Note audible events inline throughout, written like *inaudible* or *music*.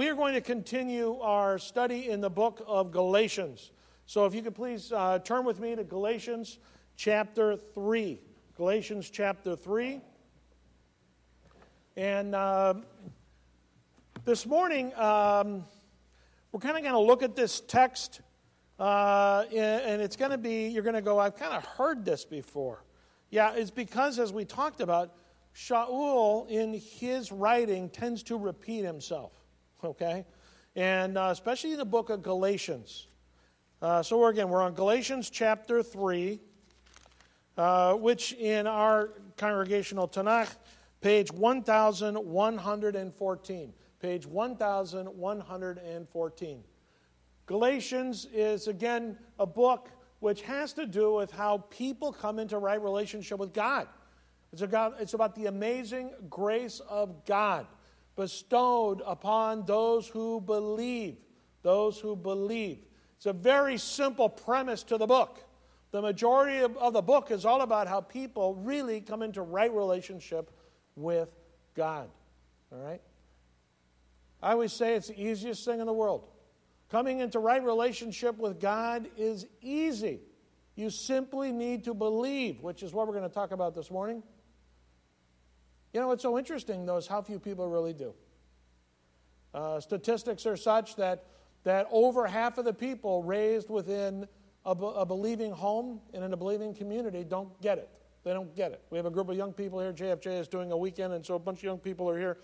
we are going to continue our study in the book of Galatians. So if you could please uh, turn with me to Galatians chapter 3. Galatians chapter 3. And uh, this morning, um, we're kind of going to look at this text, uh, and it's going to be, you're going to go, I've kind of heard this before. Yeah, it's because, as we talked about, Shaul in his writing tends to repeat himself, okay? And uh, especially in the book of Galatians. Uh, so, we're, again, we're on Galatians chapter 3, uh, which in our congregational Tanakh, page 1114. Page 1114. Galatians is, again, a book which has to do with how people come into right relationship with God. It's about, it's about the amazing grace of God bestowed upon those who believe. Those who believe. It's a very simple premise to the book. The majority of, of the book is all about how people really come into right relationship with God. All right? I always say it's the easiest thing in the world. Coming into right relationship with God is easy. You simply need to believe, which is what we're going to talk about this morning. You know what's so interesting, though, is how few people really do. Uh, statistics are such that, that over half of the people raised within a, a believing home and in a believing community don't get it. They don't get it. We have a group of young people here. JFJ is doing a weekend, and so a bunch of young people are here,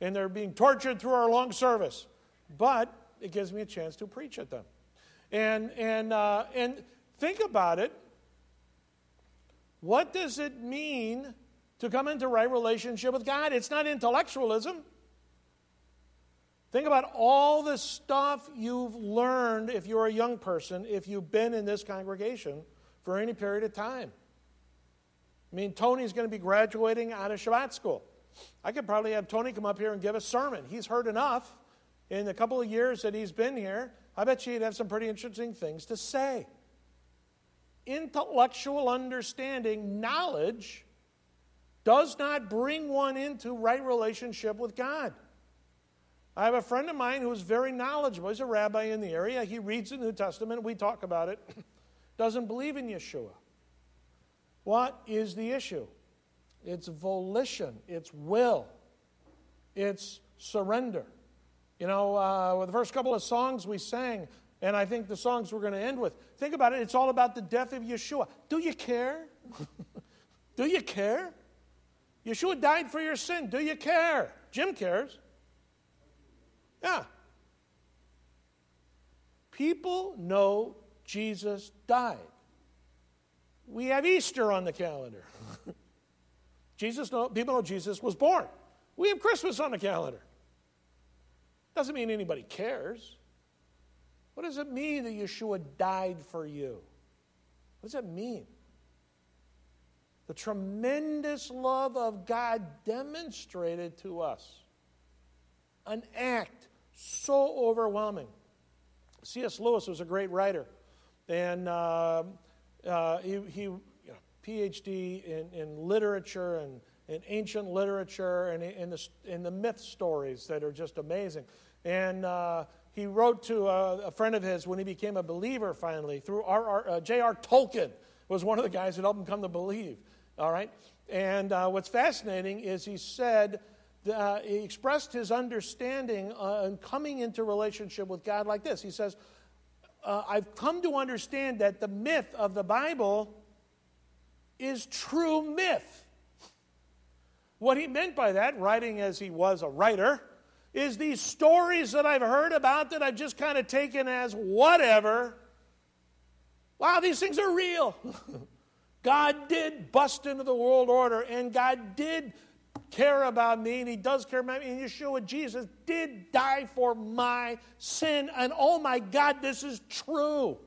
and they're being tortured through our long service. But it gives me a chance to preach at them. And, and, uh, and think about it. What does it mean to come into right relationship with God? It's not intellectualism. Think about all the stuff you've learned if you're a young person, if you've been in this congregation for any period of time. I mean, Tony's going to be graduating out of Shabbat school. I could probably have Tony come up here and give a sermon. He's heard enough in the couple of years that he's been here. I bet you he'd have some pretty interesting things to say. Intellectual understanding, knowledge, does not bring one into right relationship with God. I have a friend of mine who's very knowledgeable. He's a rabbi in the area. He reads the New Testament. We talk about it. *clears throat* Doesn't believe in Yeshua. What is the issue? It's volition, it's will, it's surrender. You know, uh, the first couple of songs we sang, and I think the songs we're going to end with, think about it, it's all about the death of Yeshua. Do you care? *laughs* Do you care? Yeshua died for your sin. Do you care? Jim cares. Yeah. People know Jesus died. We have Easter on the calendar. *laughs* Jesus know, people know Jesus was born. We have Christmas on the calendar. Doesn't mean anybody cares. What does it mean that Yeshua died for you? What does it mean? The tremendous love of God demonstrated to us. An act so overwhelming. C.S. Lewis was a great writer, and uh, uh, he, he you know, PhD in, in literature and in ancient literature and in the, in the myth stories that are just amazing. And uh, he wrote to a, a, friend of his when he became a believer finally through uh, J.R. Tolkien was one of the guys that helped him come to believe. All right? And uh, what's fascinating is he said, uh, he expressed his understanding uh, and coming into relationship with God like this. He says, uh, I've come to understand that the myth of the Bible is true myth. What he meant by that, writing as he was a writer, is these stories that I've heard about that I've just kind of taken as whatever. Wow, these things are real. *laughs* God did bust into the world order, and God did care about me, and He does care about me. And Yeshua, Jesus, did die for my sin. And oh my God, this is true.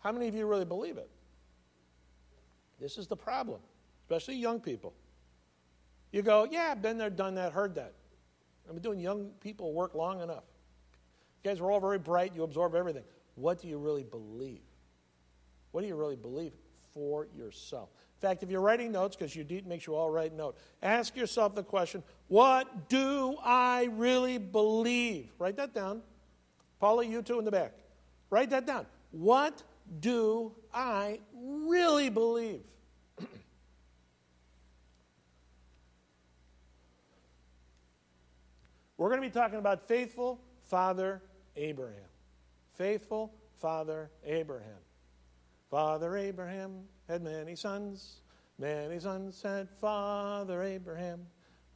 How many of you really believe it? This is the problem, especially young people. You go, yeah, I've been there, done that, heard that. I've been doing young people work long enough. You guys are all very bright, you absorb everything. What do you really believe? What do you really believe for yourself? In fact, if you're writing notes, because you make sure you all write note, ask yourself the question, what do I really believe? Write that down. Paula, you two in the back. Write that down. What do I really believe? *clears throat* We're going to be talking about faithful Father Abraham. Faithful Father Abraham. Father Abraham had many sons. Many sons said, Father Abraham.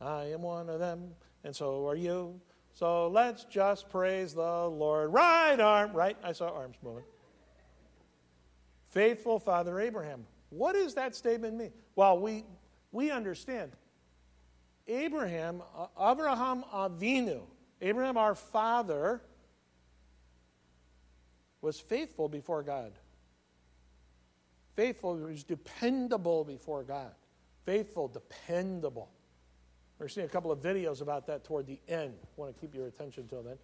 I am one of them, and so are you. So let's just praise the Lord. Right arm, right? I saw arms moving. Faithful Father Abraham. What does that statement mean? Well, we, we understand. Abraham, Abraham Avinu, Abraham our father, was faithful before God. Faithful, was dependable before God. Faithful, dependable. We're seeing a couple of videos about that toward the end. I want to keep your attention till then.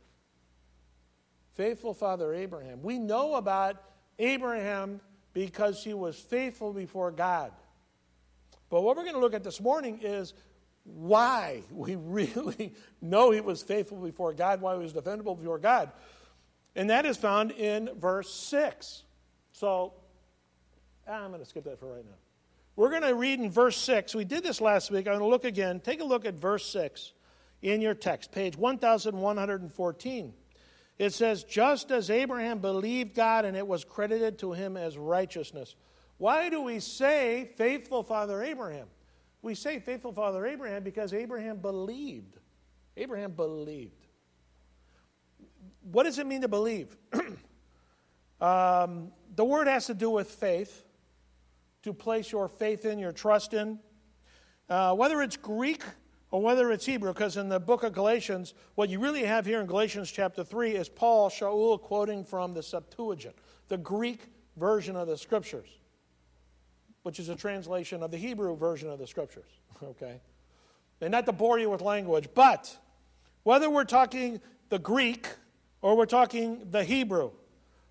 Faithful father Abraham. We know about Abraham because he was faithful before God. But what we're going to look at this morning is why we *laughs* really know he was faithful before God, why he was defendable before God. And that is found in verse 6. So, I'm going to skip that for right now. We're going to read in verse 6. We did this last week. I'm going to look again. Take a look at verse 6 in your text, page 1114. It says, Just as Abraham believed God and it was credited to him as righteousness. Why do we say faithful father Abraham? We say faithful father Abraham because Abraham believed. Abraham believed. What does it mean to believe? *clears throat* um, the word has to do with faith, to place your faith in, your trust in. Uh, whether it's Greek or whether it's Hebrew, because in the book of Galatians, what you really have here in Galatians chapter 3 is Paul, Shaul, quoting from the Septuagint, the Greek version of the scriptures, which is a translation of the Hebrew version of the scriptures. *laughs* Okay? And not to bore you with language, but whether we're talking the Greek or we're talking the Hebrew,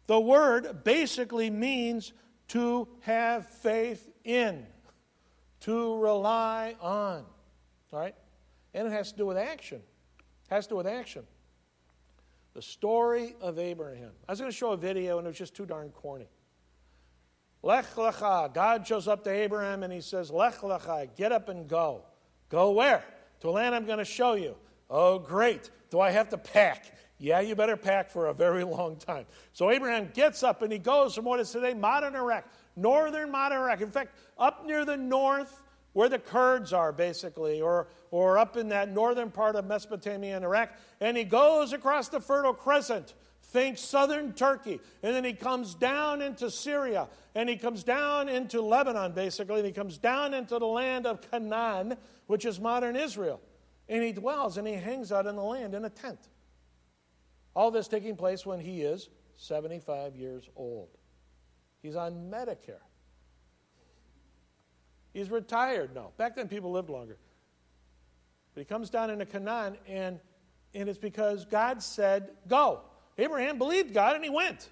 the word basically means to have faith in, to rely on. All right? And it has to do with action. It has to do with action. The story of Abraham. I was going to show a video, and it was just too darn corny. Lech lecha. God shows up to Abraham and he says, Lech lecha, get up and go. Go where? To a land I'm going to show you. Oh, great. Do I have to pack? Yeah, you better pack for a very *laughs* long time. So Abraham gets up and he goes from what is today modern Iraq, northern modern Iraq. In fact, up near the north, where the Kurds are, basically, or, or up in that northern part of Mesopotamia and Iraq. And he goes across the Fertile Crescent, think southern Turkey. And then he comes down into Syria, and he comes down into Lebanon, basically, and he comes down into the land of Canaan, which is modern Israel. And he dwells and he hangs out in the land in a tent. All this taking place when he is 75 years old. He's on Medicare. He's retired now. Back then, people lived longer. But he comes down into Canaan, and, and it's because God said, Go. Abraham believed God, and he went.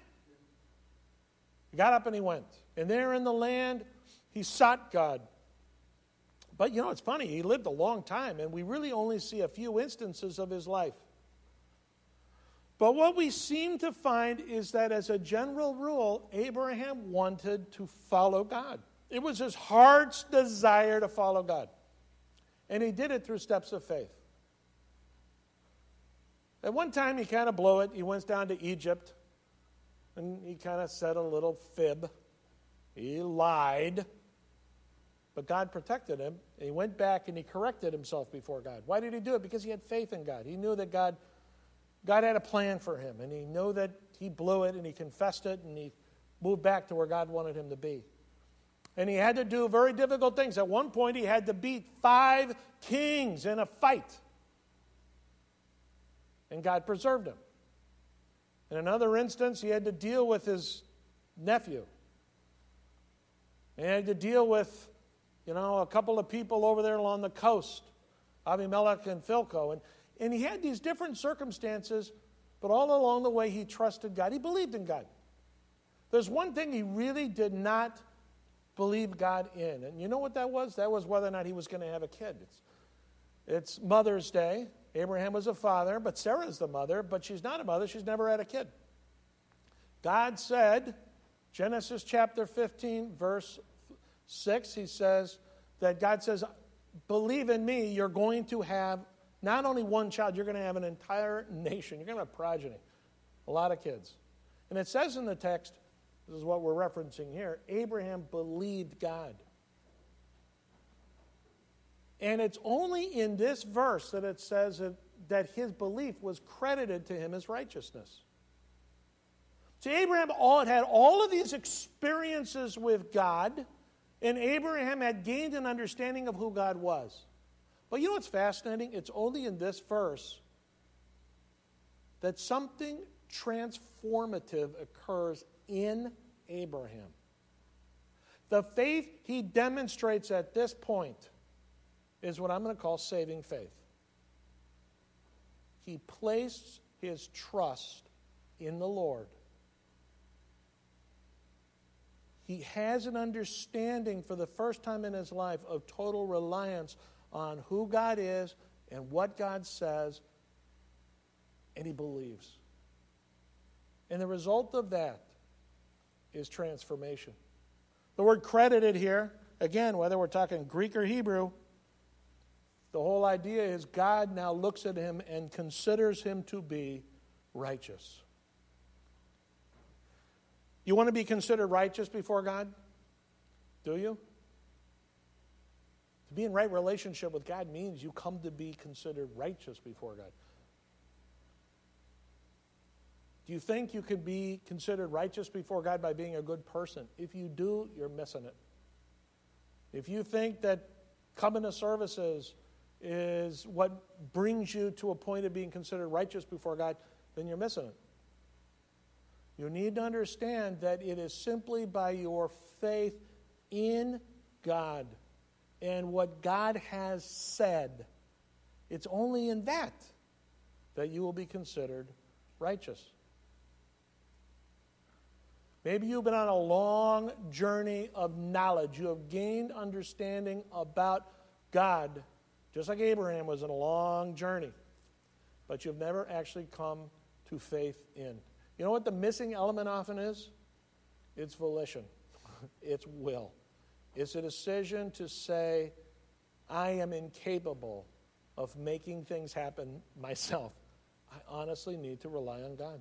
He got up and he went. And there in the land, he sought God. But you know, it's funny, he lived a long time, and we really only see a few instances of his life. But what we seem to find is that, as a general rule, Abraham wanted to follow God. It was his heart's desire to follow God. And he did it through steps of faith. At one time, he kind of blew it. He went down to Egypt and he kind of said a little fib. He lied. But God protected him. He went back and he corrected himself before God. Why did he do it? Because he had faith in God. He knew that God, God had a plan for him. And he knew that he blew it and he confessed it and he moved back to where God wanted him to be. And he had to do very difficult things. At one point, he had to beat five kings in a fight. And God preserved him. In another instance, he had to deal with his nephew. And he had to deal with, you know, a couple of people over there along the coast, Abimelech and Phicol. And, and he had these different circumstances, but all along the way, he trusted God. He believed in God. There's one thing he really did not believe God in. And you know what that was? That was whether or not he was going to have a kid. It's, it's Mother's Day. Abraham was a father, but Sarah's the mother, but she's not a mother. She's never had a kid. God said, Genesis chapter 15, verse 6, he says that God says, Believe in me, you're going to have not only one child, you're going to have an entire nation. You're going to have progeny, a lot of kids. And it says in the text, this is what we're referencing here Abraham believed God. And it's only in this verse that it says that, that his belief was credited to him as righteousness. See, Abraham all, had all of these experiences with God, and Abraham had gained an understanding of who God was. But you know what's fascinating? It's only in this verse that something transformative occurs in Abraham. The faith he demonstrates at this point is what I'm going to call saving faith. He placed his trust in the Lord. He has an understanding for the first time in his life of total reliance on who God is and what God says, and he believes. And the result of that is transformation. The word credited here, again, whether we're talking Greek or Hebrew, the whole idea is God now looks at him and considers him to be righteous. You want to be considered righteous before God? Do you? To be in right relationship with God means you come to be considered righteous before God. Do you think you can be considered righteous before God by being a good person? If you do, you're missing it. If you think that coming to services is what brings you to a point of being considered righteous before God, then you're missing it. You need to understand that it is simply by your faith in God and what God has said. It's only in that that you will be considered righteous. Maybe you've been on a long journey of knowledge. You have gained understanding about God just like Abraham was in a long journey. But you've never actually come to faith in. You know what the missing element often is? It's volition, *laughs* it's will. It's a decision to say, I am incapable of making things happen *laughs* myself. I honestly need to rely on God.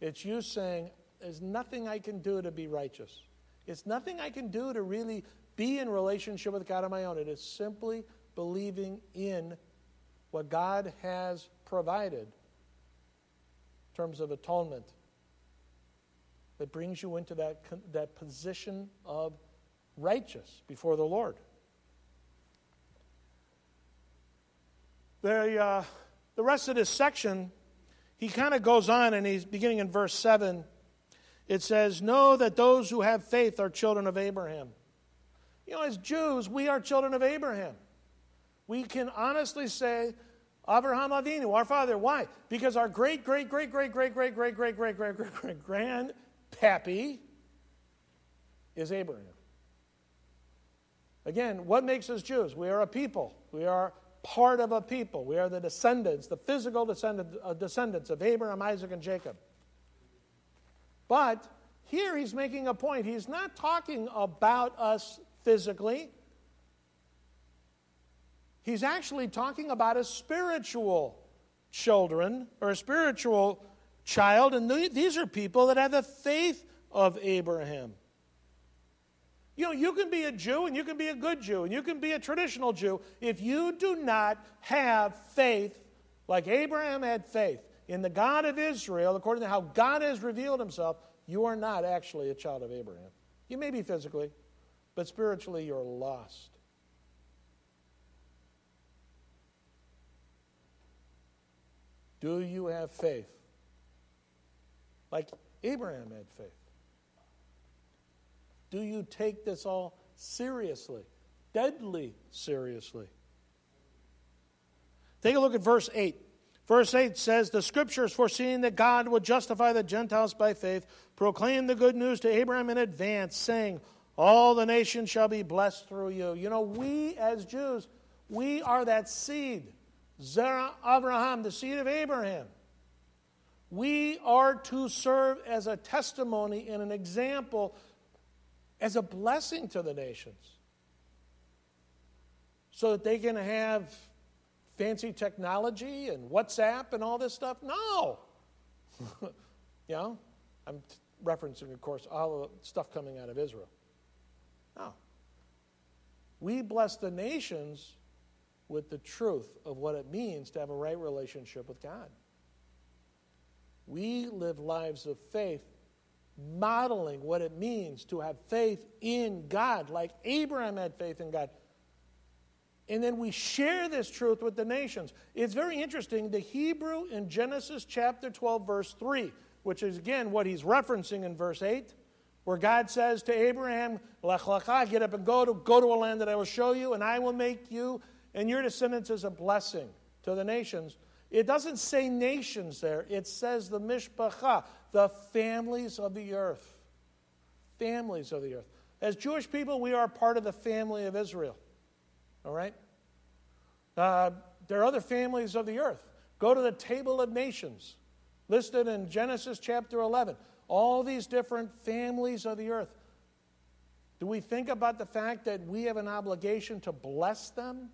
It's you saying, There's nothing I can do to be righteous. It's nothing I can do to really be in relationship with God on my own. It is simply believing in what God has provided in terms of atonement that brings you into that, that position of righteous before the Lord. The, uh, the rest of this section, he kind of goes on and he's beginning in verse 7. It says, Know that those who have faith are children of Abraham. You know, as Jews, we are children of Abraham. We can honestly say, Abraham Avinu, our father. Why? Because our great, great, great, great, great, great, great, great, great, great, great, great grandpappy is Abraham. Again, what makes us Jews? We are a people. We are part of a people. We are the descendants, the physical uh, descendants of Abraham, Isaac, and Jacob. But here he's making a point. He's not talking about us physically. He's actually talking about a spiritual children or a spiritual child, and these are people that have the faith of Abraham. You know, you can be a Jew and you can be a good Jew and you can be a traditional Jew. If you do not have faith, like Abraham had faith in the God of Israel, according to how God has revealed himself, you are not actually a child of Abraham. You may be physically, but spiritually you're lost. Do you have faith? Like Abraham had faith. Do you take this all seriously? Deadly seriously. Take a look at verse 8. Verse 8 says, The scriptures foreseeing that God would justify the Gentiles by faith, proclaim the good news to Abraham in advance, saying, All the nations shall be blessed through you. You know, we as Jews, we are that seed. Zerah Abraham, the seed of Abraham. We are to serve as a testimony and an example, as a blessing to the nations. So that they can have fancy technology and WhatsApp and all this stuff? No. *laughs* you know, I'm referencing, of course, all the stuff coming out of Israel. No. We bless the nations with the truth of what it means to have a right relationship with God. We live lives of faith, modeling what it means to have faith in God, like Abraham had faith in God. And then we share this truth with the nations. It's very interesting. The Hebrew in Genesis chapter 12, verse 3, which is again what he's referencing in verse 8, where God says to Abraham, Lech lecha, get up and go to, go to a land that I will show you, and I will make you and your descendants as a blessing to the nations. It doesn't say nations there, it says the mishpacha, the families of the earth. Families of the earth. As Jewish people, we are part of the family of Israel. All right? Uh, there are other families of the earth. Go to the table of nations, listed in Genesis chapter 11. All these different families of the earth. Do we think about the fact that we have an obligation to bless them?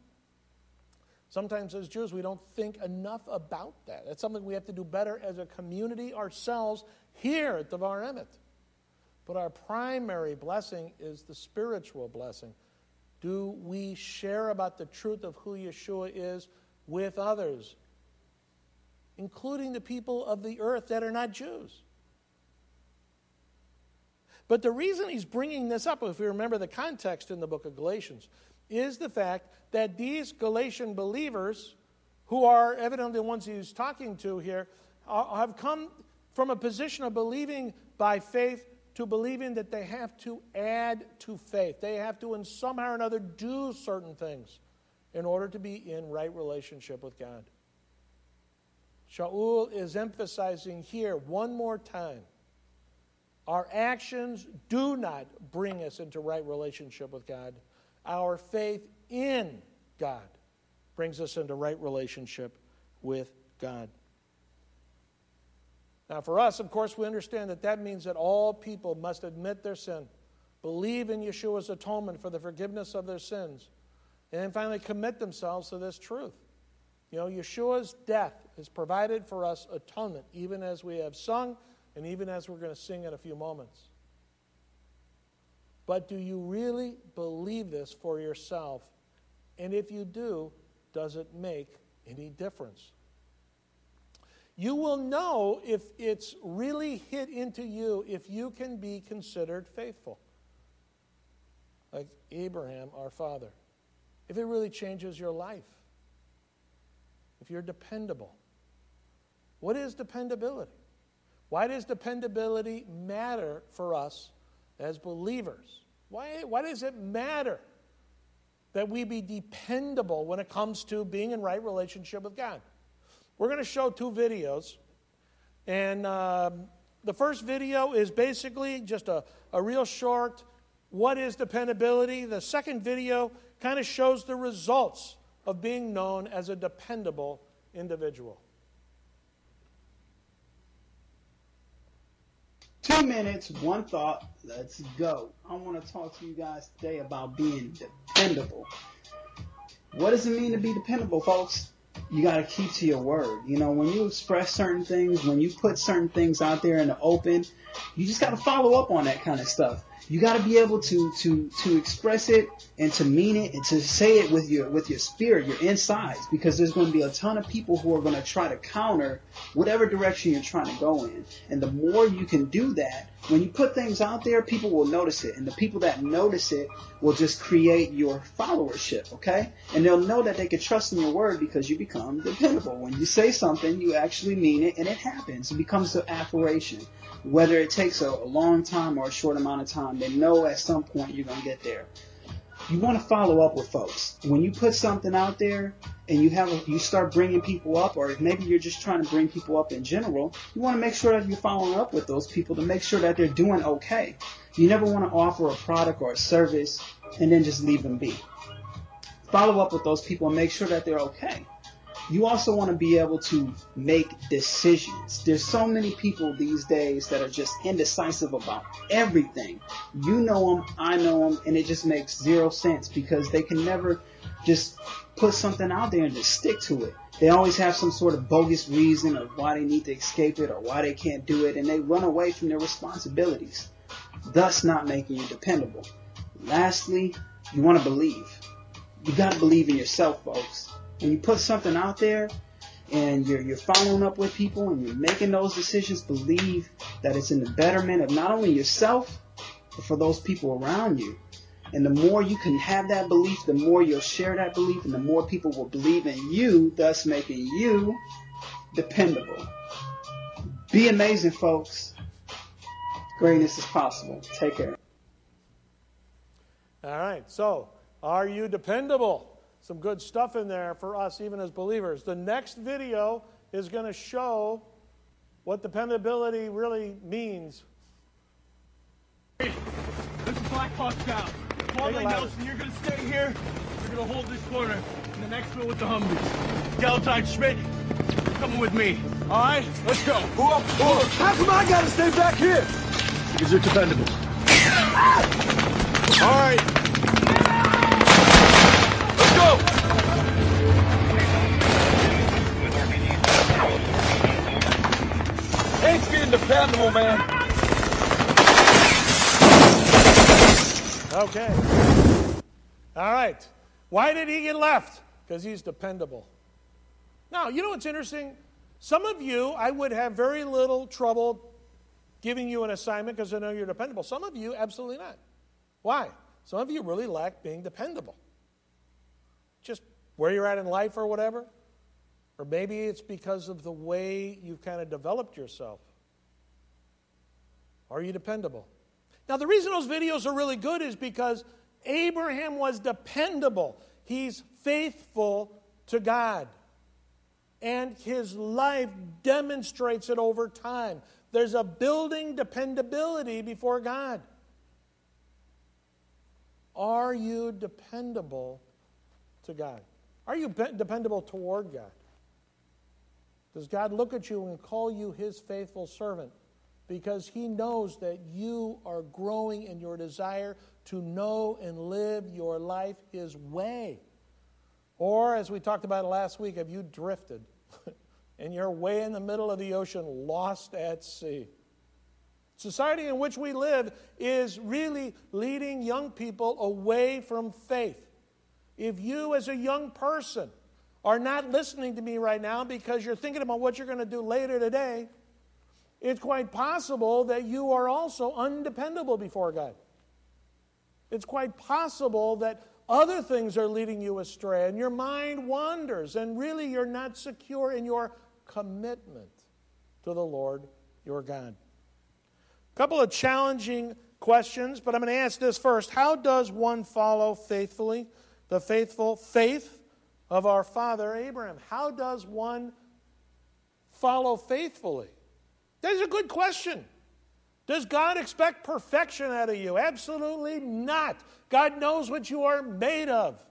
Sometimes as Jews, we don't think enough about that. That's something we have to do better as a community ourselves here at the Var Emet. But our primary blessing is the spiritual blessing do we share about the truth of who Yeshua is with others, including the people of the earth that are not Jews? But the reason he's bringing this up, if we remember the context in the book of Galatians, is the fact that these Galatian believers, who are evidently the ones he's talking to here, uh, have come from a position of believing by faith to believing that they have to add to faith. They have to, in somehow or another, do certain things in order to be in right relationship with God. Shaul is emphasizing here one more time our actions do not bring us into right relationship with God. Our faith in God brings us into right relationship with God. Now, for us, of course, we understand that that means that all people must admit their sin, believe in Yeshua's atonement for the forgiveness of their sins, and then finally commit themselves to this truth. You know, Yeshua's death has provided for us atonement, even as we have sung and even as we're going to sing in a few moments. But do you really believe this for yourself? And if you do, does it make any difference? You will know if it's really hit into you if you can be considered faithful. Like Abraham, our father. If it really changes your life. If you're dependable. What is dependability? Why does dependability matter for us as believers? Why, why does it matter that we be dependable when it comes to being in right relationship with God? We're going to show two videos. And um, the first video is basically just a, a real short what is dependability. The second video kind of shows the results of being known as a dependable individual. Two minutes, one thought. Let's go. I want to talk to you guys today about being dependable. What does it mean to be dependable, folks? you got to keep to your word. You know, when you express certain things, when you put certain things out there in the open, you just got to follow up on that kind of stuff you got to be able to to to express it and to mean it and to say it with your with your spirit, your insides, because there's going to be a ton of people who are going to try to counter whatever direction you're trying to go in. And the more you can do that, when you put things out there, people will notice it, and the people that notice it will just create your followership, okay? And they'll know that they can trust in your word because you become dependable. When you say something, you actually mean it, and it happens. It becomes an affirmation whether it takes a, a long time or a short amount of time, they know at some point you're going to get there. You want to follow up with folks. When you put something out there and you have a, you start bringing people up, or maybe you're just trying to bring people up in general, you want to make sure that you're following up with those people to make sure that they're doing okay. You never want to offer a product or a service and then just leave them be. Follow up with those people and make sure that they're okay. You also want to be able to make decisions. There's so many people these days that are just indecisive about everything. You know them, I know them, and it just makes zero sense because they can never just put something out there and just stick to it. They always have some sort of bogus reason of why they need to escape it or why they can't do it, and they run away from their responsibilities, thus not making you dependable. Lastly, you want to believe. You got to believe in yourself, folks. When you put something out there and you're, you're following up with people and you're making those decisions, believe that it's in the betterment of not only yourself, but for those people around you. And the more you can have that belief, the more you'll share that belief, and the more people will believe in you, thus making you dependable. Be amazing, folks. Greatness is possible. Take care. All right, so are you dependable? Some good stuff in there for us, even as believers. The next video is going to show what dependability really means. This is Black Hawk down. Marley Nelson, you're gonna stay here. You're gonna hold this corner. And the next one with the Humvees. Galentine Schmidt, coming with me. All right, let's go. Who up? Who up? How come I gotta stay back here? Because you're dependable. *laughs* All right. Let's go. Ain't being dependable, man. Okay. All right. Why did he get left? Because he's dependable. Now, you know what's interesting? Some of you, I would have very little trouble giving you an assignment because I know you're dependable. Some of you, absolutely not. Why? Some of you really lack being dependable. Just where you're at in life or whatever. Or maybe it's because of the way you've kind of developed yourself. Are you dependable? Now, the reason those videos are really good is because Abraham was dependable. He's faithful to God. And his life demonstrates it over time. There's a building dependability before God. Are you dependable to God? Are you dependable toward God? Does God look at you and call you his faithful servant? Because he knows that you are growing in your desire to know and live your life his way. Or, as we talked about last week, have you drifted *laughs* and you're way in the middle of the ocean, lost at sea? Society in which we live is really leading young people away from faith. If you, as a young person, are not listening to me right now because you're thinking about what you're going to do later today, it's quite possible that you are also undependable before God. It's quite possible that other things are leading you astray and your mind wanders and really you're not secure in your commitment to the Lord your God. A couple of challenging questions, but I'm going to ask this first. How does one follow faithfully the faithful faith of our father Abraham? How does one follow faithfully? That's a good question. Does God expect perfection out of you? Absolutely not. God knows what you are made of.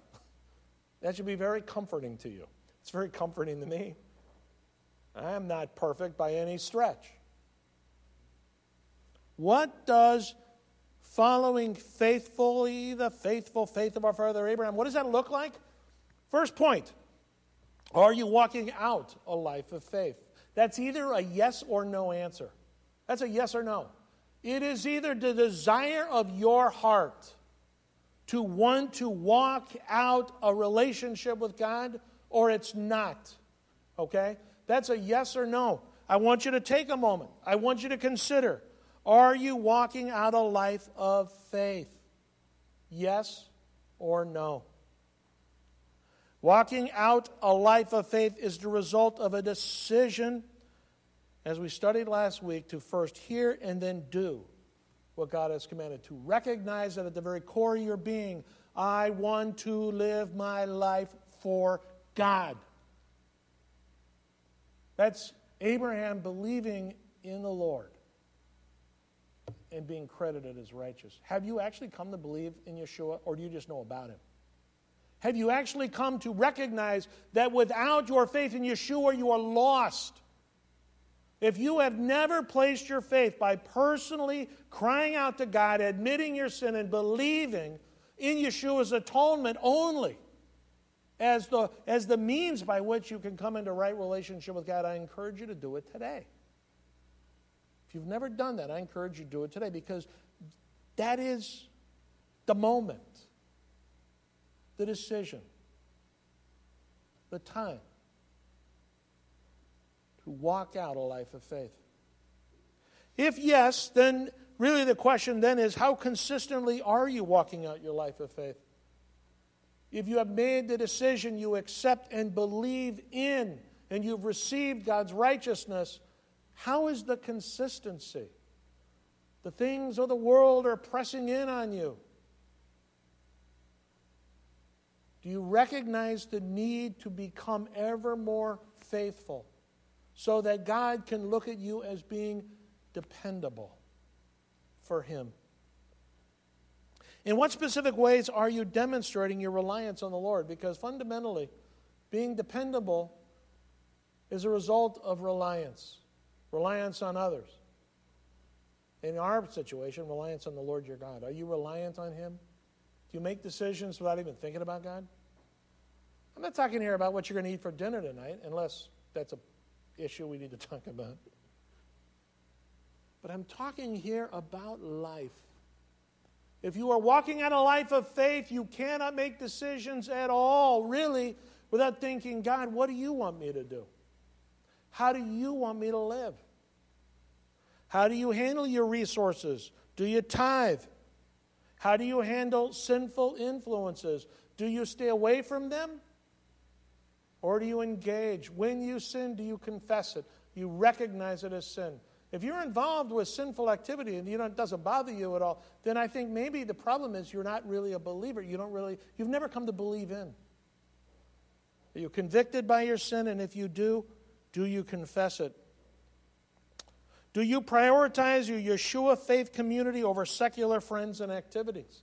That should be very comforting to you. It's very comforting to me. I am not perfect by any stretch. What does following faithfully the faithful faith of our father Abraham, what does that look like? First point Are you walking out a life of faith? That's either a yes or no answer. That's a yes or no. It is either the desire of your heart to want to walk out a relationship with God or it's not. Okay? That's a yes or no. I want you to take a moment. I want you to consider are you walking out a life of faith? Yes or no? Walking out a life of faith is the result of a decision, as we studied last week, to first hear and then do what God has commanded, to recognize that at the very core of your being, I want to live my life for God. That's Abraham believing in the Lord and being credited as righteous. Have you actually come to believe in Yeshua, or do you just know about him? Have you actually come to recognize that without your faith in Yeshua, you are lost? If you have never placed your faith by personally crying out to God, admitting your sin, and believing in Yeshua's atonement only as the, as the means by which you can come into right relationship with God, I encourage you to do it today. If you've never done that, I encourage you to do it today because that is the moment, the decision, the time to walk out a life of faith? If yes, then really the question then is how consistently are you walking out your life of faith? If you have made the decision you accept and believe in, and you've received God's righteousness, how is the consistency? The things of the world are pressing in on you. Do you recognize the need to become ever more faithful? so that God can look at you as being dependable for Him. In what specific ways are you demonstrating your reliance on the Lord? Because fundamentally, being dependable is a result of reliance, reliance on others. In our situation, reliance on the Lord your God. Are you reliant on Him? Do you make decisions without even thinking about God? I'm not talking here about what you're going to eat for dinner tonight, unless that's a issue we need to *laughs* talk about. But I'm talking here about life. If you are walking out a life of faith, you cannot make decisions at all, really, without thinking, God, what do you want me to do? How do you want me to live? How do you handle your resources? Do you tithe? How do you handle sinful influences? Do you stay away from them? Or do you engage? When you sin, do you confess it? You recognize it as sin. If you're involved with sinful activity and you know, it doesn't bother you at all, then I think maybe the problem is you're not really a believer. You don't really, you've never come to believe in. Are you convicted by your sin? And if you do, do you confess it? Do you prioritize your Yeshua faith community over secular friends and activities?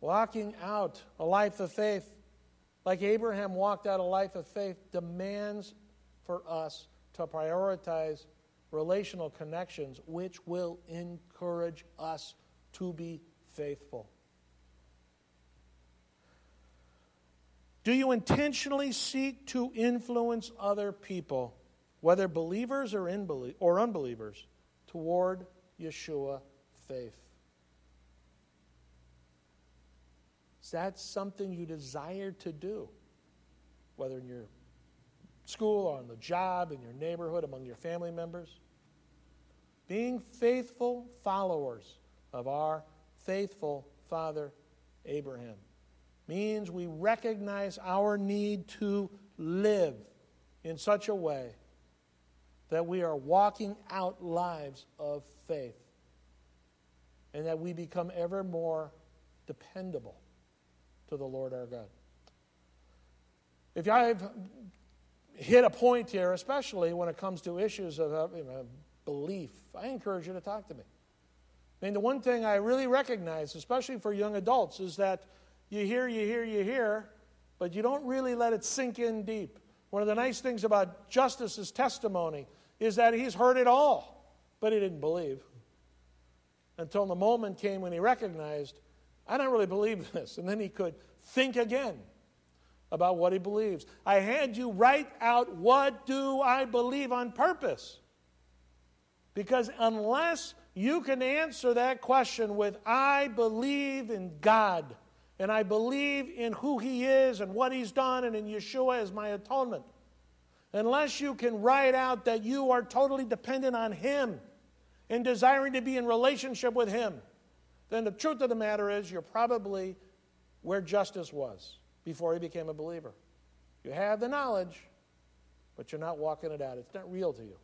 Walking out a life of faith like Abraham walked out a life of faith, demands for us to prioritize relational connections, which will encourage us to be faithful. Do you intentionally seek to influence other people, whether believers or, unbelievers, toward Yeshua faith? Is that something you desire to do? Whether in your school or on the job, in your neighborhood, among your family members? Being faithful followers of our faithful father Abraham means we recognize our need to live in such a way that we are walking out lives of faith and that we become ever more dependable to the Lord our God. If I've hit a point here, especially when it comes to issues of uh, belief, I encourage you to talk to me. I mean, the one thing I really recognize, especially for young adults, is that you hear, you hear, you hear, but you don't really let it sink in deep. One of the nice things about Justice's testimony is that he's heard it all, but he didn't believe. Until the moment came when he recognized I don't really believe this. And then he could think again about what he believes. I had you write out what do I believe on purpose. Because unless you can answer that question with I believe in God and I believe in who he is and what he's done and in Yeshua as my atonement, unless you can write out that you are totally dependent on him and desiring to be in relationship with him, then the truth of the matter is you're probably where justice was before he became a believer. You have the knowledge, but you're not walking it out. It's not real to you.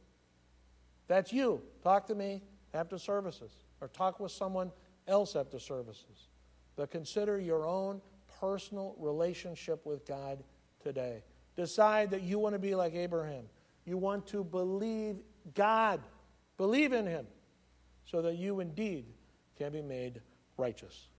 That's you. Talk to me after services or talk with someone else after services. But consider your own personal relationship with God today. Decide that you want to be like Abraham. You want to believe God, believe in Him, so that you indeed can be made righteous.